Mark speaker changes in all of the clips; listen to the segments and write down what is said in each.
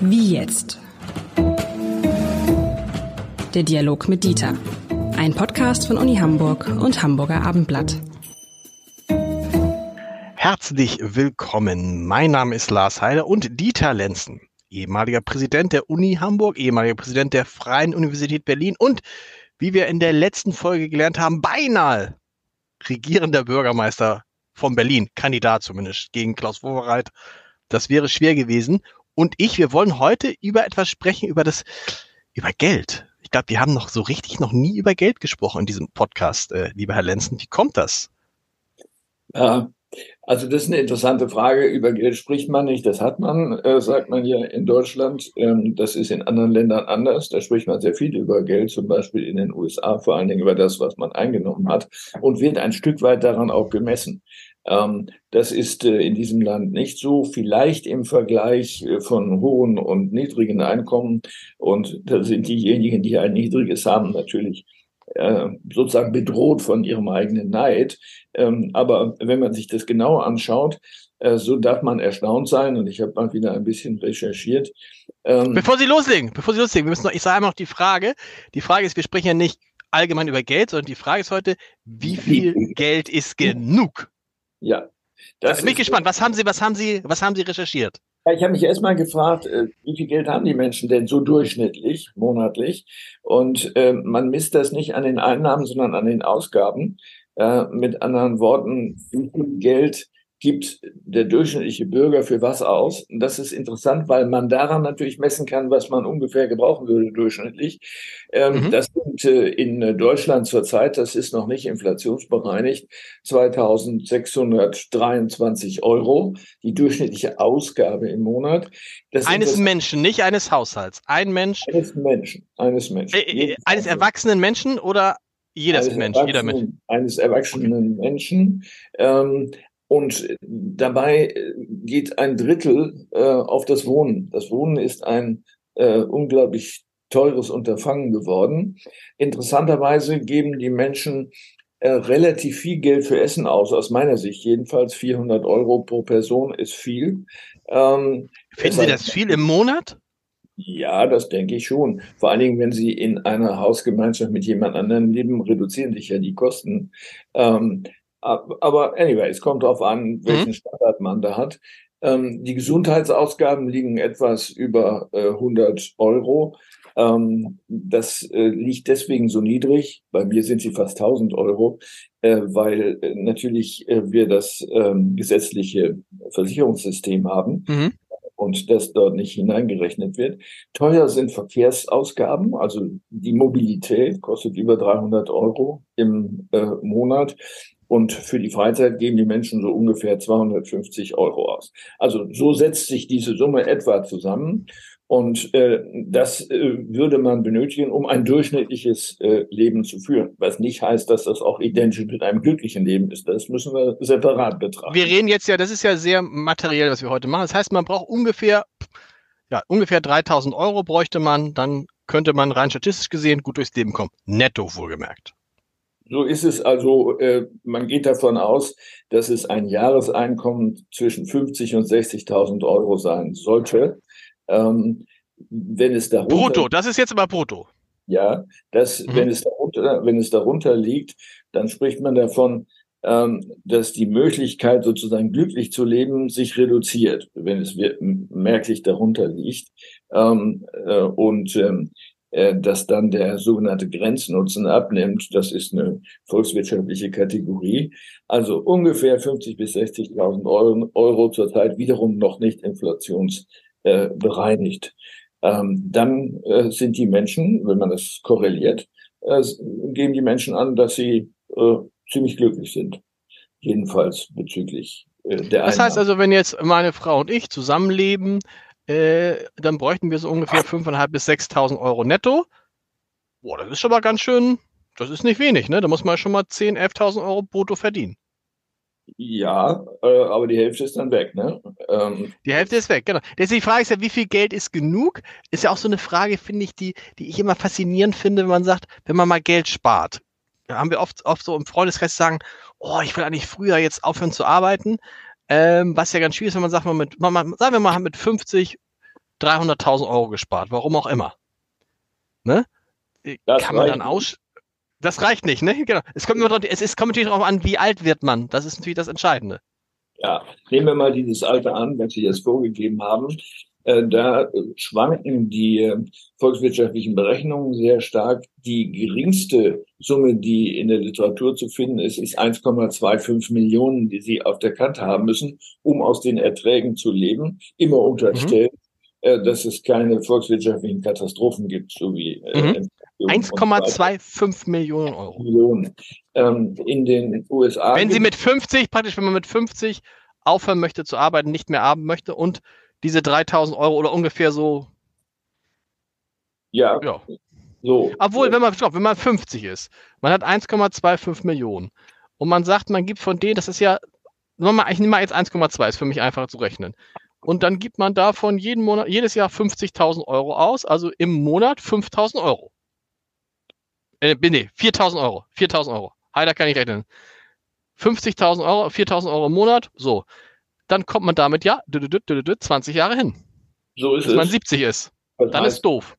Speaker 1: Wie jetzt? Der Dialog mit Dieter. Ein Podcast von Uni Hamburg und Hamburger Abendblatt.
Speaker 2: Herzlich willkommen. Mein Name ist Lars Heider und Dieter Lenzen, ehemaliger Präsident der Uni Hamburg, ehemaliger Präsident der Freien Universität Berlin und, wie wir in der letzten Folge gelernt haben, beinahe regierender Bürgermeister von Berlin, Kandidat zumindest, gegen Klaus Wowereit. Das wäre schwer gewesen. Und ich, wir wollen heute über etwas sprechen, über das, über Geld. Ich glaube, wir haben noch so richtig noch nie über Geld gesprochen in diesem Podcast, äh, lieber Herr Lenzen. Wie kommt das?
Speaker 3: Ja, also das ist eine interessante Frage. Über Geld spricht man nicht, das hat man, äh, sagt man ja in Deutschland. Ähm, das ist in anderen Ländern anders. Da spricht man sehr viel über Geld, zum Beispiel in den USA, vor allen Dingen über das, was man eingenommen hat und wird ein Stück weit daran auch gemessen. Ähm, das ist äh, in diesem Land nicht so. Vielleicht im Vergleich äh, von hohen und niedrigen Einkommen. Und da sind diejenigen, die ein niedriges haben, natürlich äh, sozusagen bedroht von ihrem eigenen Neid. Ähm, aber wenn man sich das genau anschaut, so darf man erstaunt sein. Und ich habe mal wieder ein bisschen recherchiert.
Speaker 2: Ähm, bevor Sie loslegen, bevor Sie loslegen, wir müssen noch, ich sage einmal noch die Frage. Die Frage ist, wir sprechen ja nicht allgemein über Geld, sondern die Frage ist heute, wie viel Geld ist genug?
Speaker 3: Ja.
Speaker 2: Das bin ich gespannt. Was haben Sie, was haben Sie, was haben Sie recherchiert?
Speaker 3: Ja, ich habe mich erstmal gefragt, äh, wie viel Geld haben die Menschen denn so durchschnittlich, monatlich? Und äh, man misst das nicht an den Einnahmen, sondern an den Ausgaben. Äh, mit anderen Worten, wie viel Geld gibt der durchschnittliche Bürger für was aus? Und das ist interessant, weil man daran natürlich messen kann, was man ungefähr gebrauchen würde durchschnittlich. Ähm, mhm. Das sind äh, in Deutschland zurzeit, das ist noch nicht inflationsbereinigt, 2623 Euro, die durchschnittliche Ausgabe im Monat.
Speaker 2: Das eines Menschen, nicht eines Haushalts. Ein Mensch.
Speaker 3: Eines Menschen. Eines Menschen.
Speaker 2: Äh, äh eines erwachsenen Menschen oder jedes Mensch, jeder Mensch.
Speaker 3: Eines erwachsenen okay. Menschen. Ähm, und dabei äh, geht ein Drittel äh, auf das Wohnen. Das Wohnen ist ein äh, unglaublich teures Unterfangen geworden. Interessanterweise geben die Menschen äh, relativ viel Geld für Essen aus, aus meiner Sicht jedenfalls. 400 Euro pro Person ist viel.
Speaker 2: Ähm, Finden Sie das viel im Monat?
Speaker 3: Ja, das denke ich schon. Vor allen Dingen, wenn Sie in einer Hausgemeinschaft mit jemand anderem leben, reduzieren sich ja die Kosten. Ähm, aber anyway, es kommt darauf an, welchen mhm. Standard man da hat. Ähm, die Gesundheitsausgaben liegen etwas über äh, 100 Euro. Ähm, das äh, liegt deswegen so niedrig. Bei mir sind sie fast 1000 Euro, äh, weil äh, natürlich äh, wir das ähm, gesetzliche Versicherungssystem haben. Mhm und das dort nicht hineingerechnet wird. Teuer sind Verkehrsausgaben, also die Mobilität kostet über 300 Euro im äh, Monat. Und für die Freizeit geben die Menschen so ungefähr 250 Euro aus. Also so setzt sich diese Summe etwa zusammen. Und äh, das äh, würde man benötigen, um ein durchschnittliches äh, Leben zu führen. Was nicht heißt, dass das auch identisch mit einem glücklichen Leben ist. Das müssen wir separat betrachten.
Speaker 2: Wir reden jetzt ja, das ist ja sehr materiell, was wir heute machen. Das heißt, man braucht ungefähr, ja, ungefähr 3000 Euro bräuchte man. Dann könnte man rein statistisch gesehen gut durchs Leben kommen. Netto wohlgemerkt.
Speaker 3: So ist es also, äh, man geht davon aus, dass es ein Jahreseinkommen zwischen 50 und 60.000 Euro sein sollte. Ähm, wenn es darunter,
Speaker 2: brutto, das ist jetzt aber brutto.
Speaker 3: Ja, das, mhm. wenn, es darunter, wenn es darunter liegt, dann spricht man davon, ähm, dass die Möglichkeit, sozusagen glücklich zu leben, sich reduziert, wenn es merklich darunter liegt. Ähm, äh, und ähm, äh, dass dann der sogenannte Grenznutzen abnimmt. Das ist eine volkswirtschaftliche Kategorie. Also ungefähr 50 bis 60.000 Euro, Euro zurzeit wiederum noch nicht inflationsbereinigt. Ähm, dann äh, sind die Menschen, wenn man das korreliert, äh, geben die Menschen an, dass sie äh, ziemlich glücklich sind. Jedenfalls bezüglich
Speaker 2: äh, der Das heißt also, wenn jetzt meine Frau und ich zusammenleben, äh, dann bräuchten wir so ungefähr 5.500 bis 6.000 Euro netto. Boah, das ist schon mal ganz schön, das ist nicht wenig, ne? Da muss man schon mal 10.000, 11.000 Euro brutto verdienen.
Speaker 3: Ja, äh, aber die Hälfte ist dann weg, ne?
Speaker 2: Ähm, die Hälfte ist weg, genau. Deswegen die Frage ist ja, wie viel Geld ist genug? Ist ja auch so eine Frage, finde ich, die, die ich immer faszinierend finde, wenn man sagt, wenn man mal Geld spart. Da haben wir oft, oft so im Freundeskreis sagen, oh, ich will eigentlich früher jetzt aufhören zu arbeiten. Ähm, was ja ganz schwierig ist, wenn man sagt, man mit, man, sagen wir mal, mit 50 300.000 Euro gespart, warum auch immer. Ne? Das Kann man dann aus, das reicht nicht, ne? Genau. Es kommt, immer, es ist, kommt natürlich darauf an, wie alt wird man. Das ist natürlich das Entscheidende.
Speaker 3: Ja, nehmen wir mal dieses Alter an, was Sie jetzt vorgegeben haben. Äh, da schwanken die äh, volkswirtschaftlichen Berechnungen sehr stark. Die geringste Summe, die in der Literatur zu finden ist, ist 1,25 Millionen, die Sie auf der Kante haben müssen, um aus den Erträgen zu leben. Immer unterstellt, mhm. Äh, dass es keine volkswirtschaftlichen Katastrophen gibt, so wie
Speaker 2: mhm. 1,25 Millionen Euro.
Speaker 3: Millionen. Ähm, in den USA.
Speaker 2: Wenn Sie mit 50, praktisch, wenn man mit 50 aufhören möchte zu arbeiten, nicht mehr arbeiten möchte und diese 3000 Euro oder ungefähr so.
Speaker 3: Ja. ja.
Speaker 2: So. Obwohl, wenn man, wenn man 50 ist, man hat 1,25 Millionen und man sagt, man gibt von denen, das ist ja, ich nehme mal jetzt 1,2, ist für mich einfacher zu rechnen. Und dann gibt man davon jeden Monat, jedes Jahr 50.000 Euro aus, also im Monat 5.000 Euro. Äh, nee, 4.000 Euro. 4.000 Euro. Heider kann ich rechnen. 50.000 Euro, 4.000 Euro im Monat, so. Dann kommt man damit ja 20 Jahre hin.
Speaker 3: So ist
Speaker 2: bis
Speaker 3: es.
Speaker 2: man 70 ist. Das dann heißt, ist doof.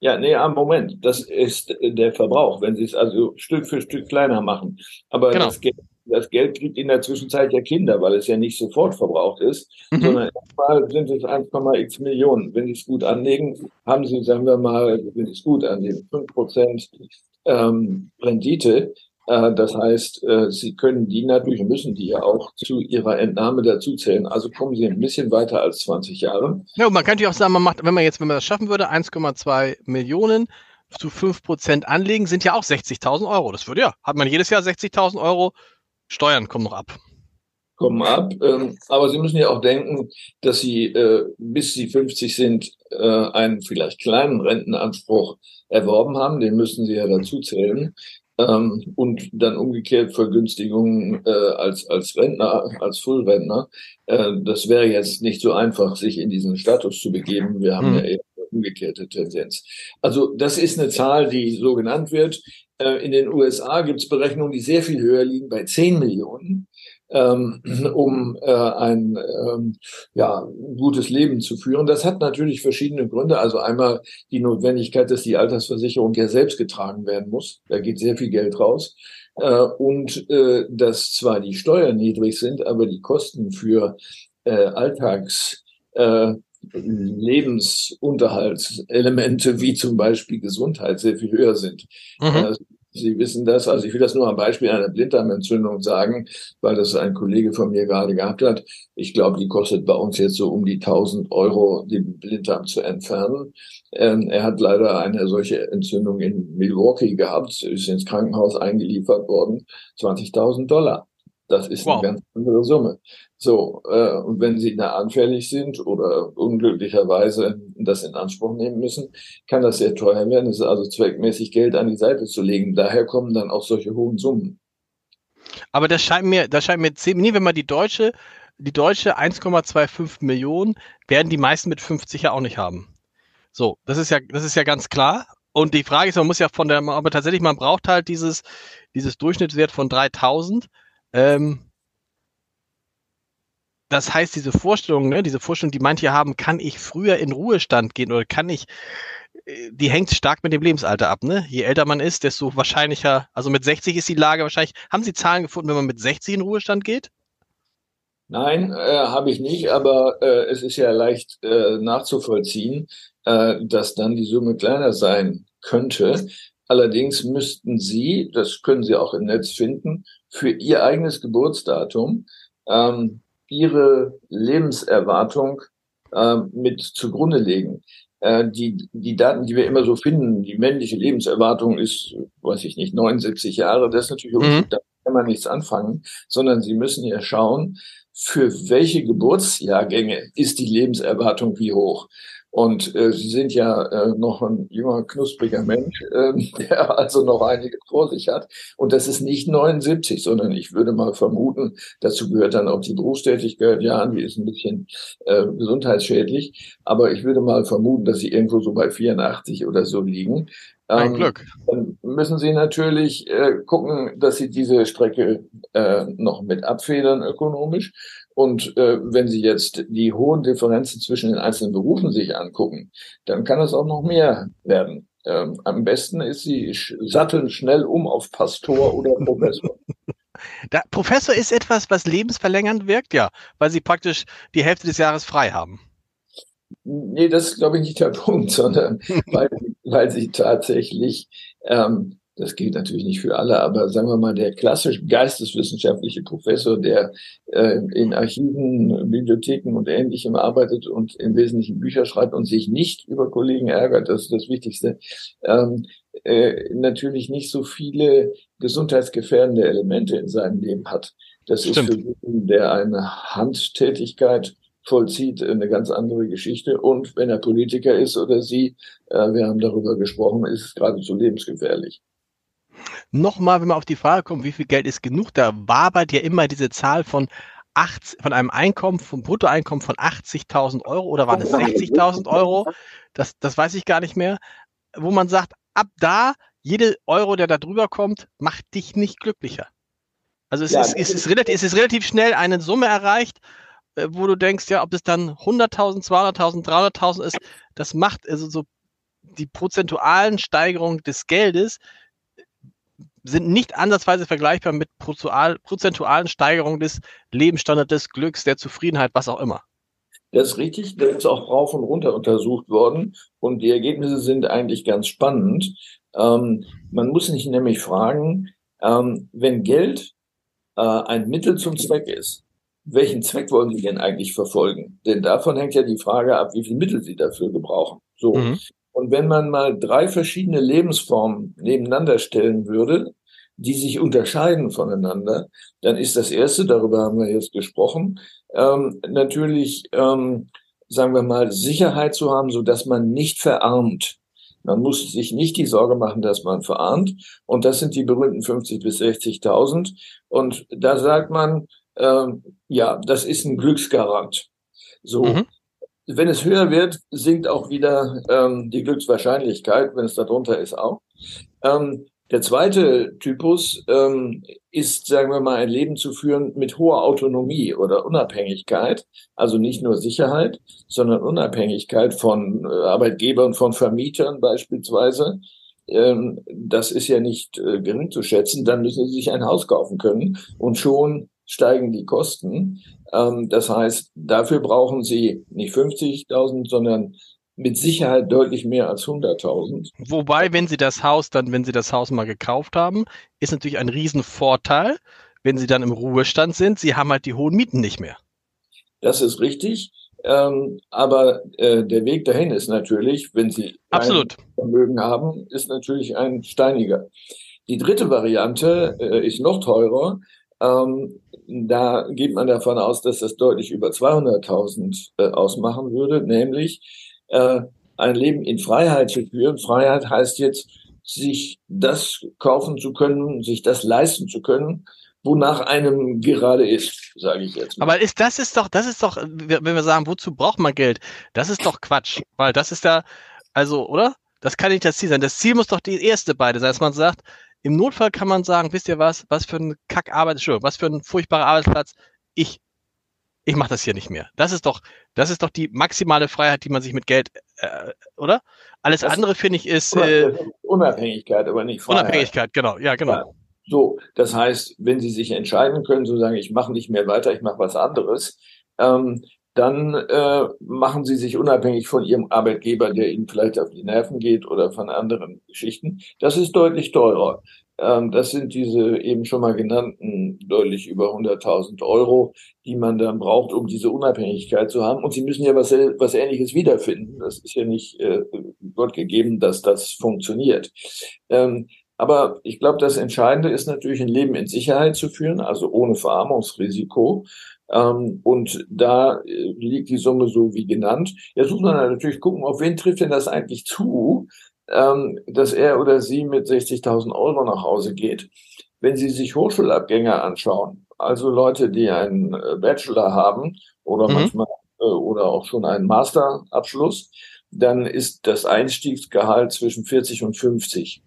Speaker 3: Ja, nee, am Moment. Das ist der Verbrauch, wenn Sie es also Stück für Stück kleiner machen. Aber genau. das, Geld, das Geld kriegt in der Zwischenzeit ja Kinder, weil es ja nicht sofort verbraucht ist, mhm. sondern erstmal sind es 1,x Millionen. Wenn Sie es gut anlegen, haben Sie, sagen wir mal, wenn Sie es gut anlegen, 5% ähm, Rendite. Äh, das heißt, äh, Sie können die natürlich, müssen die ja auch zu Ihrer Entnahme dazuzählen. Also kommen Sie ein bisschen weiter als 20 Jahre.
Speaker 2: Ja, und man könnte ja auch sagen, man macht, wenn man jetzt, wenn man das schaffen würde, 1,2 Millionen zu 5 Prozent anlegen, sind ja auch 60.000 Euro. Das würde ja, hat man jedes Jahr 60.000 Euro, Steuern kommen noch ab
Speaker 3: kommen ab. Ähm, aber Sie müssen ja auch denken, dass Sie, äh, bis Sie 50 sind, äh, einen vielleicht kleinen Rentenanspruch erworben haben. Den müssen Sie ja dazu zählen. Ähm, und dann umgekehrt Vergünstigungen äh, als, als Rentner, als Frührentner. Äh, das wäre jetzt nicht so einfach, sich in diesen Status zu begeben. Wir haben mhm. ja eher eine umgekehrte Tendenz. Also das ist eine Zahl, die so genannt wird. Äh, in den USA gibt es Berechnungen, die sehr viel höher liegen, bei 10 Millionen ähm, um äh, ein ähm, ja, gutes Leben zu führen. Das hat natürlich verschiedene Gründe. Also einmal die Notwendigkeit, dass die Altersversicherung ja selbst getragen werden muss. Da geht sehr viel Geld raus. Äh, und äh, dass zwar die Steuern niedrig sind, aber die Kosten für äh, Alltags äh, Lebensunterhaltselemente wie zum Beispiel Gesundheit sehr viel höher sind. Mhm. Also Sie wissen das, also ich will das nur am Beispiel einer Blinddarmentzündung sagen, weil das ein Kollege von mir gerade gehabt hat. Ich glaube, die kostet bei uns jetzt so um die 1000 Euro, den Blinddarm zu entfernen. Ähm, er hat leider eine solche Entzündung in Milwaukee gehabt, ist ins Krankenhaus eingeliefert worden, 20.000 Dollar. Das ist wow. eine ganz andere Summe. So, äh, und wenn sie da anfällig sind oder unglücklicherweise das in Anspruch nehmen müssen, kann das sehr teuer werden. Es ist also zweckmäßig, Geld an die Seite zu legen. Daher kommen dann auch solche hohen Summen.
Speaker 2: Aber das scheint mir, das scheint mir ziemlich, wenn man die deutsche, die deutsche 1,25 Millionen werden die meisten mit 50 ja auch nicht haben. So, das ist ja, das ist ja ganz klar. Und die Frage ist, man muss ja von der, aber tatsächlich, man braucht halt dieses, dieses Durchschnittswert von 3000 ähm, das heißt, diese Vorstellung, ne, diese Vorstellung, die manche haben, kann ich früher in Ruhestand gehen oder kann ich, äh, die hängt stark mit dem Lebensalter ab. Ne? Je älter man ist, desto wahrscheinlicher, also mit 60 ist die Lage wahrscheinlich. Haben Sie Zahlen gefunden, wenn man mit 60 in Ruhestand geht?
Speaker 3: Nein, äh, habe ich nicht, aber äh, es ist ja leicht äh, nachzuvollziehen, äh, dass dann die Summe kleiner sein könnte. Allerdings müssten Sie, das können Sie auch im Netz finden, für Ihr eigenes Geburtsdatum ähm, Ihre Lebenserwartung äh, mit zugrunde legen. Äh, die, die Daten, die wir immer so finden, die männliche Lebenserwartung ist, weiß ich nicht, 79 Jahre, das ist natürlich, mhm. da kann man nichts anfangen, sondern Sie müssen ja schauen, für welche Geburtsjahrgänge ist die Lebenserwartung wie hoch. Und äh, Sie sind ja äh, noch ein junger, knuspriger Mensch, äh, der also noch einiges vor sich hat. Und das ist nicht 79, sondern ich würde mal vermuten, dazu gehört dann auch die Berufstätigkeit. Ja, die ist ein bisschen äh, gesundheitsschädlich. Aber ich würde mal vermuten, dass Sie irgendwo so bei 84 oder so liegen.
Speaker 2: Ein ähm, Glück.
Speaker 3: Dann müssen Sie natürlich äh, gucken, dass Sie diese Strecke äh, noch mit abfedern ökonomisch. Und äh, wenn Sie jetzt die hohen Differenzen zwischen den einzelnen Berufen sich angucken, dann kann es auch noch mehr werden. Ähm, am besten ist, Sie satteln schnell um auf Pastor oder Professor.
Speaker 2: Der Professor ist etwas, was lebensverlängernd wirkt, ja, weil Sie praktisch die Hälfte des Jahres frei haben.
Speaker 3: Nee, das ist, glaube ich, nicht der Punkt, sondern weil, weil sie tatsächlich ähm, das gilt natürlich nicht für alle, aber sagen wir mal, der klassisch geisteswissenschaftliche Professor, der äh, in Archiven, Bibliotheken und Ähnlichem arbeitet und im Wesentlichen Bücher schreibt und sich nicht über Kollegen ärgert, das ist das Wichtigste, ähm, äh, natürlich nicht so viele gesundheitsgefährdende Elemente in seinem Leben hat. Das Stimmt. ist für jeden, der eine Handtätigkeit vollzieht, eine ganz andere Geschichte. Und wenn er Politiker ist oder sie, äh, wir haben darüber gesprochen, ist es geradezu lebensgefährlich
Speaker 2: nochmal, wenn man auf die Frage kommt, wie viel Geld ist genug, da wabert ja immer diese Zahl von 80, von einem Einkommen, vom Bruttoeinkommen von 80.000 Euro oder waren es 60.000 Euro? Das, das weiß ich gar nicht mehr. Wo man sagt, ab da, jede Euro, der da drüber kommt, macht dich nicht glücklicher. Also es, ja, ist, es, ist relativ, es ist relativ schnell eine Summe erreicht, wo du denkst, ja, ob es dann 100.000, 200.000, 300.000 ist, das macht also so die prozentualen Steigerungen des Geldes sind nicht ansatzweise vergleichbar mit prozentualen Steigerungen des Lebensstandards, des Glücks, der Zufriedenheit, was auch immer.
Speaker 3: Das ist richtig, das ist auch rauf und runter untersucht worden und die Ergebnisse sind eigentlich ganz spannend. Ähm, man muss sich nämlich fragen, ähm, wenn Geld äh, ein Mittel zum Zweck ist, welchen Zweck wollen Sie denn eigentlich verfolgen? Denn davon hängt ja die Frage ab, wie viel Mittel Sie dafür gebrauchen. So. Mhm. Und wenn man mal drei verschiedene Lebensformen nebeneinander stellen würde, die sich unterscheiden voneinander, dann ist das erste, darüber haben wir jetzt gesprochen, ähm, natürlich, ähm, sagen wir mal, Sicherheit zu haben, so dass man nicht verarmt. Man muss sich nicht die Sorge machen, dass man verarmt. Und das sind die berühmten 50 bis 60.000. Und da sagt man, ähm, ja, das ist ein Glücksgarant. So. Mhm. Wenn es höher wird, sinkt auch wieder ähm, die Glückswahrscheinlichkeit, wenn es darunter ist auch. Ähm, der zweite Typus ähm, ist, sagen wir mal, ein Leben zu führen mit hoher Autonomie oder Unabhängigkeit. Also nicht nur Sicherheit, sondern Unabhängigkeit von äh, Arbeitgebern, von Vermietern beispielsweise. Ähm, das ist ja nicht äh, gering zu schätzen. Dann müssen sie sich ein Haus kaufen können und schon steigen die Kosten. Ähm, das heißt, dafür brauchen Sie nicht 50.000, sondern mit Sicherheit deutlich mehr als 100.000.
Speaker 2: Wobei, wenn Sie das Haus dann, wenn Sie das Haus mal gekauft haben, ist natürlich ein Riesenvorteil, wenn Sie dann im Ruhestand sind. Sie haben halt die hohen Mieten nicht mehr.
Speaker 3: Das ist richtig. Ähm, aber äh, der Weg dahin ist natürlich, wenn Sie
Speaker 2: Absolut.
Speaker 3: Vermögen haben, ist natürlich ein steiniger. Die dritte Variante äh, ist noch teurer. Ähm, da geht man davon aus, dass das deutlich über 200.000 äh, ausmachen würde, nämlich äh, ein Leben in Freiheit zu führen. Freiheit heißt jetzt, sich das kaufen zu können, sich das leisten zu können, wonach einem gerade ist, sage ich jetzt.
Speaker 2: Mal. Aber ist das ist doch, das ist doch, wenn wir sagen, wozu braucht man Geld? Das ist doch Quatsch, weil das ist da, also, oder? Das kann nicht das Ziel sein. Das Ziel muss doch die erste beide sein, dass man sagt, im Notfall kann man sagen, wisst ihr was, was für ein Kackarbeit, was für ein furchtbarer Arbeitsplatz, ich, ich mache das hier nicht mehr. Das ist doch, das ist doch die maximale Freiheit, die man sich mit Geld, äh, oder? Alles das andere finde ich ist
Speaker 3: äh, Unabhängigkeit, aber nicht
Speaker 2: Freiheit. Unabhängigkeit, genau, ja, genau. Ja.
Speaker 3: So, das heißt, wenn Sie sich entscheiden können, so sagen, ich mache nicht mehr weiter, ich mache was anderes, ähm, dann äh, machen Sie sich unabhängig von Ihrem Arbeitgeber, der Ihnen vielleicht auf die Nerven geht oder von anderen Geschichten. Das ist deutlich teurer. Ähm, das sind diese eben schon mal genannten deutlich über 100.000 Euro, die man dann braucht, um diese Unabhängigkeit zu haben. Und Sie müssen ja was, was Ähnliches wiederfinden. Das ist ja nicht äh, Gott gegeben, dass das funktioniert. Ähm, aber ich glaube, das Entscheidende ist natürlich, ein Leben in Sicherheit zu führen, also ohne Verarmungsrisiko. Ähm, und da äh, liegt die Summe so wie genannt. Jetzt muss man natürlich gucken, auf wen trifft denn das eigentlich zu, ähm, dass er oder sie mit 60.000 Euro nach Hause geht. Wenn Sie sich Hochschulabgänger anschauen, also Leute, die einen äh, Bachelor haben oder mhm. manchmal äh, oder auch schon einen Masterabschluss, dann ist das Einstiegsgehalt zwischen 40 und 50.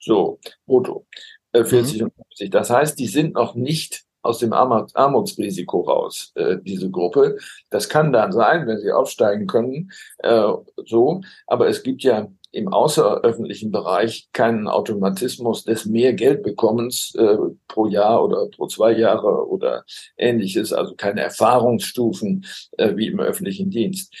Speaker 3: So, brutto. Äh, 40 mhm. und 50. Das heißt, die sind noch nicht aus dem Armutsrisiko raus, äh, diese Gruppe. Das kann dann sein, wenn sie aufsteigen können, äh, so. Aber es gibt ja im außeröffentlichen Bereich keinen Automatismus des mehr Geldbekommens äh, pro Jahr oder pro zwei Jahre oder ähnliches, also keine Erfahrungsstufen äh, wie im öffentlichen Dienst.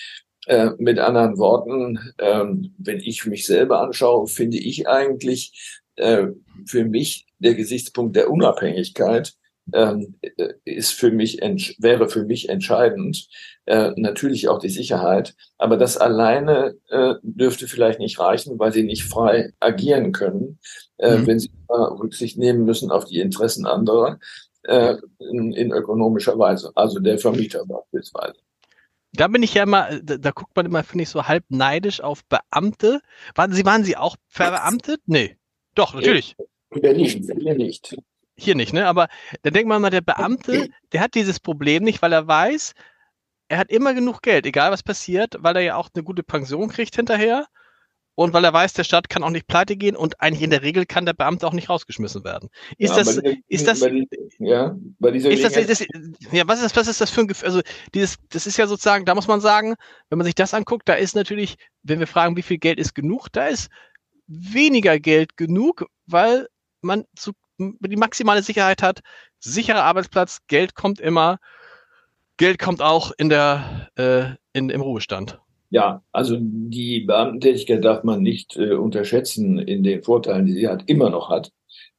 Speaker 3: Äh, mit anderen Worten, ähm, wenn ich mich selber anschaue, finde ich eigentlich äh, für mich der Gesichtspunkt der Unabhängigkeit ähm, äh, ist für mich wäre für mich entscheidend. Äh, natürlich auch die Sicherheit, aber das alleine äh, dürfte vielleicht nicht reichen, weil sie nicht frei agieren können, äh, mhm. wenn sie Rücksicht nehmen müssen auf die Interessen anderer äh, in, in ökonomischer Weise, also der Vermieter beispielsweise.
Speaker 2: Da bin ich ja immer, da, da guckt man immer, finde ich, so halb neidisch auf Beamte. Waren Sie, waren Sie auch verbeamtet? Nee. Doch, natürlich.
Speaker 3: Nicht, hier nicht.
Speaker 2: Hier nicht, ne? Aber da denkt man mal, der Beamte, der hat dieses Problem nicht, weil er weiß, er hat immer genug Geld, egal was passiert, weil er ja auch eine gute Pension kriegt hinterher und weil er weiß, der Staat kann auch nicht pleite gehen und eigentlich in der Regel kann der Beamte auch nicht rausgeschmissen werden. Ist ja, das, dieser, ist das, bei ja, bei dieser ist das, das, ja, was ist, was ist das für ein Gefühl? Also, dieses, das ist ja sozusagen, da muss man sagen, wenn man sich das anguckt, da ist natürlich, wenn wir fragen, wie viel Geld ist genug, da ist weniger Geld genug, weil man zu, die maximale Sicherheit hat, sicherer Arbeitsplatz, Geld kommt immer, Geld kommt auch in der, äh, in, im Ruhestand.
Speaker 3: Ja, also die Beamtentätigkeit darf man nicht äh, unterschätzen in den Vorteilen, die sie hat, immer noch hat.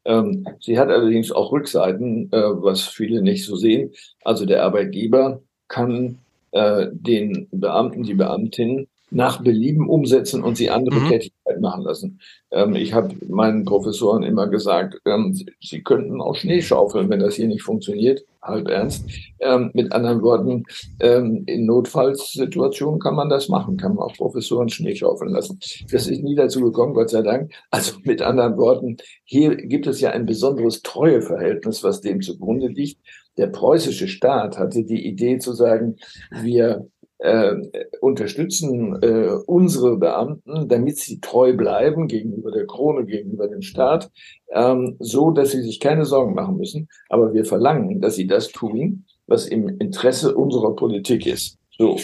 Speaker 3: Ähm, sie hat allerdings auch Rückseiten, äh, was viele nicht so sehen. Also der Arbeitgeber kann äh, den Beamten, die Beamtin nach Belieben umsetzen und sie andere mhm. Tätigkeiten machen lassen. Ähm, ich habe meinen Professoren immer gesagt, ähm, sie, sie, könnten auch Schnee schaufeln, wenn das hier nicht funktioniert, halb ernst. Ähm, mit anderen Worten, ähm, in Notfallsituationen kann man das machen, kann man auch Professoren Schnee schaufeln lassen. Das ist nie dazu gekommen, Gott sei Dank. Also mit anderen Worten, hier gibt es ja ein besonderes Treueverhältnis, was dem zugrunde liegt. Der preußische Staat hatte die Idee zu sagen, wir äh, unterstützen äh, unsere Beamten, damit sie treu bleiben gegenüber der Krone, gegenüber dem Staat, ähm, so dass sie sich keine Sorgen machen müssen. Aber wir verlangen, dass sie das tun, was im Interesse unserer Politik ist. So,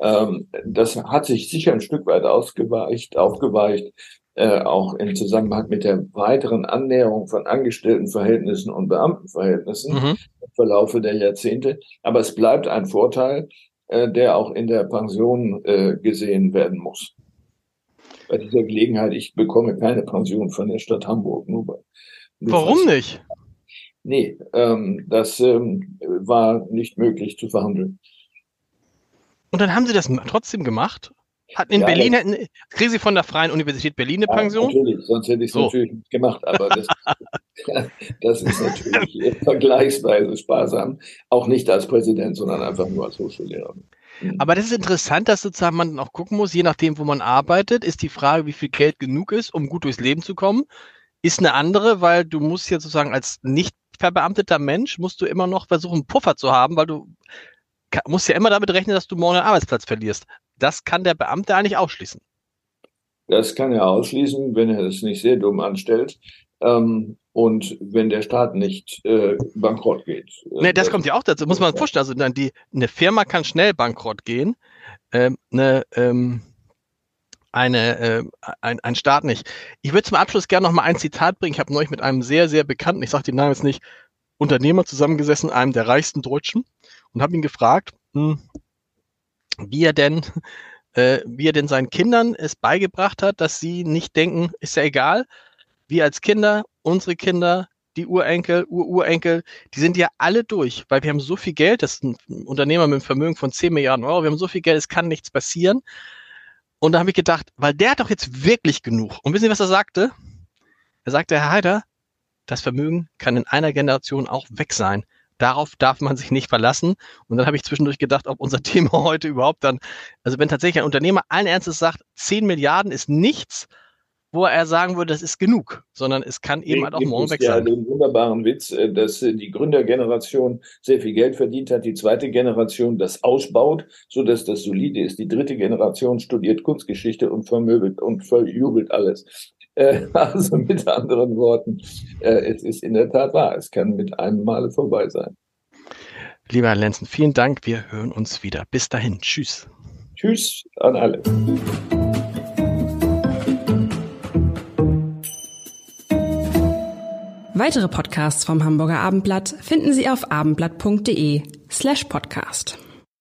Speaker 3: ähm, das hat sich sicher ein Stück weit ausgeweicht, aufgeweicht, äh, auch im Zusammenhang mit der weiteren Annäherung von Angestelltenverhältnissen und Beamtenverhältnissen mhm. im Verlaufe der Jahrzehnte. Aber es bleibt ein Vorteil, äh, der auch in der Pension äh, gesehen werden muss. Bei dieser Gelegenheit, ich bekomme keine Pension von der Stadt Hamburg. Nur bei,
Speaker 2: nur Warum nicht?
Speaker 3: Nee, ähm, das ähm, war nicht möglich zu verhandeln.
Speaker 2: Und dann haben Sie das trotzdem gemacht? Hat in ja, Berlin, hätten, kriegen Sie von der Freien Universität Berlin eine Pension?
Speaker 3: Ja, natürlich, sonst hätte ich es so. natürlich nicht gemacht, aber das, das ist natürlich vergleichsweise sparsam. Auch nicht als Präsident, sondern einfach nur als Hochschullehrer.
Speaker 2: Mhm. Aber das ist interessant, dass sozusagen man auch gucken muss, je nachdem, wo man arbeitet, ist die Frage, wie viel Geld genug ist, um gut durchs Leben zu kommen, ist eine andere, weil du musst ja sozusagen als nicht verbeamteter Mensch, musst du immer noch versuchen, einen Puffer zu haben, weil du musst ja immer damit rechnen, dass du morgen einen Arbeitsplatz verlierst. Das kann der Beamte eigentlich ausschließen.
Speaker 3: Das kann er ausschließen, wenn er es nicht sehr dumm anstellt. Ähm, und wenn der Staat nicht äh, bankrott geht.
Speaker 2: Nee, das, das kommt ja auch dazu, muss man vorstellen. Also dann die, eine Firma kann schnell bankrott gehen, ähm, eine, ähm, eine, äh, ein, ein Staat nicht. Ich würde zum Abschluss gerne noch mal ein Zitat bringen. Ich habe neulich mit einem sehr, sehr bekannten, ich sage den Namen jetzt nicht, Unternehmer zusammengesessen, einem der reichsten Deutschen, und habe ihn gefragt, hm, wie er denn äh, wie er denn seinen Kindern es beigebracht hat, dass sie nicht denken, ist ja egal, wir als Kinder, unsere Kinder, die Urenkel, Ururenkel, die sind ja alle durch, weil wir haben so viel Geld, das ist ein Unternehmer mit einem Vermögen von 10 Milliarden Euro, wir haben so viel Geld, es kann nichts passieren. Und da habe ich gedacht, weil der hat doch jetzt wirklich genug. Und wissen Sie, was er sagte? Er sagte, Herr Heider, das Vermögen kann in einer Generation auch weg sein. Darauf darf man sich nicht verlassen. Und dann habe ich zwischendurch gedacht, ob unser Thema heute überhaupt dann, also wenn tatsächlich ein Unternehmer allen Ernstes sagt, 10 Milliarden ist nichts, wo er sagen würde, das ist genug, sondern es kann eben halt auch morgen weg sein.
Speaker 3: Ja, den wunderbaren Witz, äh, dass äh, die Gründergeneration sehr viel Geld verdient hat, die zweite Generation das ausbaut, so dass das solide ist. Die dritte Generation studiert Kunstgeschichte und vermöbelt und verjubelt alles. Äh, also mit anderen Worten, es ist in der Tat wahr, es kann mit einem Male vorbei sein.
Speaker 2: Lieber Herr Lenzen, vielen Dank. Wir hören uns wieder. Bis dahin. Tschüss.
Speaker 3: Tschüss an alle.
Speaker 1: Weitere Podcasts vom Hamburger Abendblatt finden Sie auf abendblatt.de slash podcast.